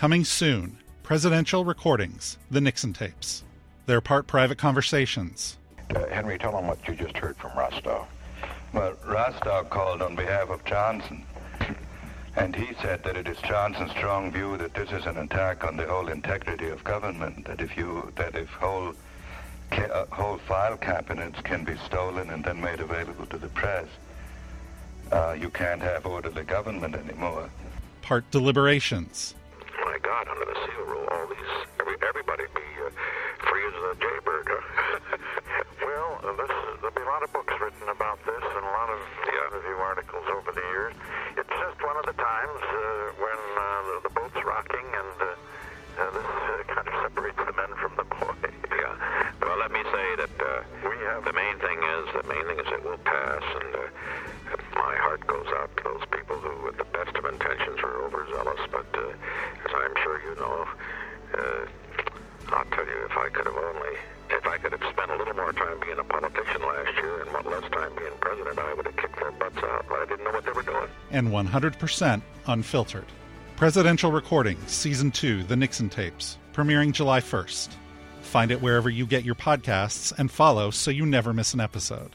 Coming soon, presidential recordings, the Nixon tapes. They're part private conversations. Uh, Henry, tell them what you just heard from Rostow. Well, Rostow called on behalf of Johnson, and he said that it is Johnson's strong view that this is an attack on the whole integrity of government. That if you, that if whole, ca- uh, whole file cabinets can be stolen and then made available to the press, uh, you can't have orderly government anymore. Part deliberations. God, under the seal rule, all these, every, everybody be uh, free as a jaybird. Huh? well, uh, this, there'll be a lot of books written about this and a lot of yeah. review articles over the years. It's just one of the times uh, when uh, the, the boat's rocking and uh, uh, this uh, kind of separates the men from the boys. Yeah. Well, let me say that uh, we have the main thing is the main thing is it will pass, and uh, my heart goes out to those people who, with the best of intentions, were overzealous. But uh, as I'm sure you know, uh, I'll tell you, if I could have only, if I could have spent a little more time being a politician last year and less time being president, I would have kicked their butts out. But I didn't know what they were doing. And 100% unfiltered. Presidential Recordings, Season 2, The Nixon Tapes, premiering July 1st. Find it wherever you get your podcasts and follow so you never miss an episode.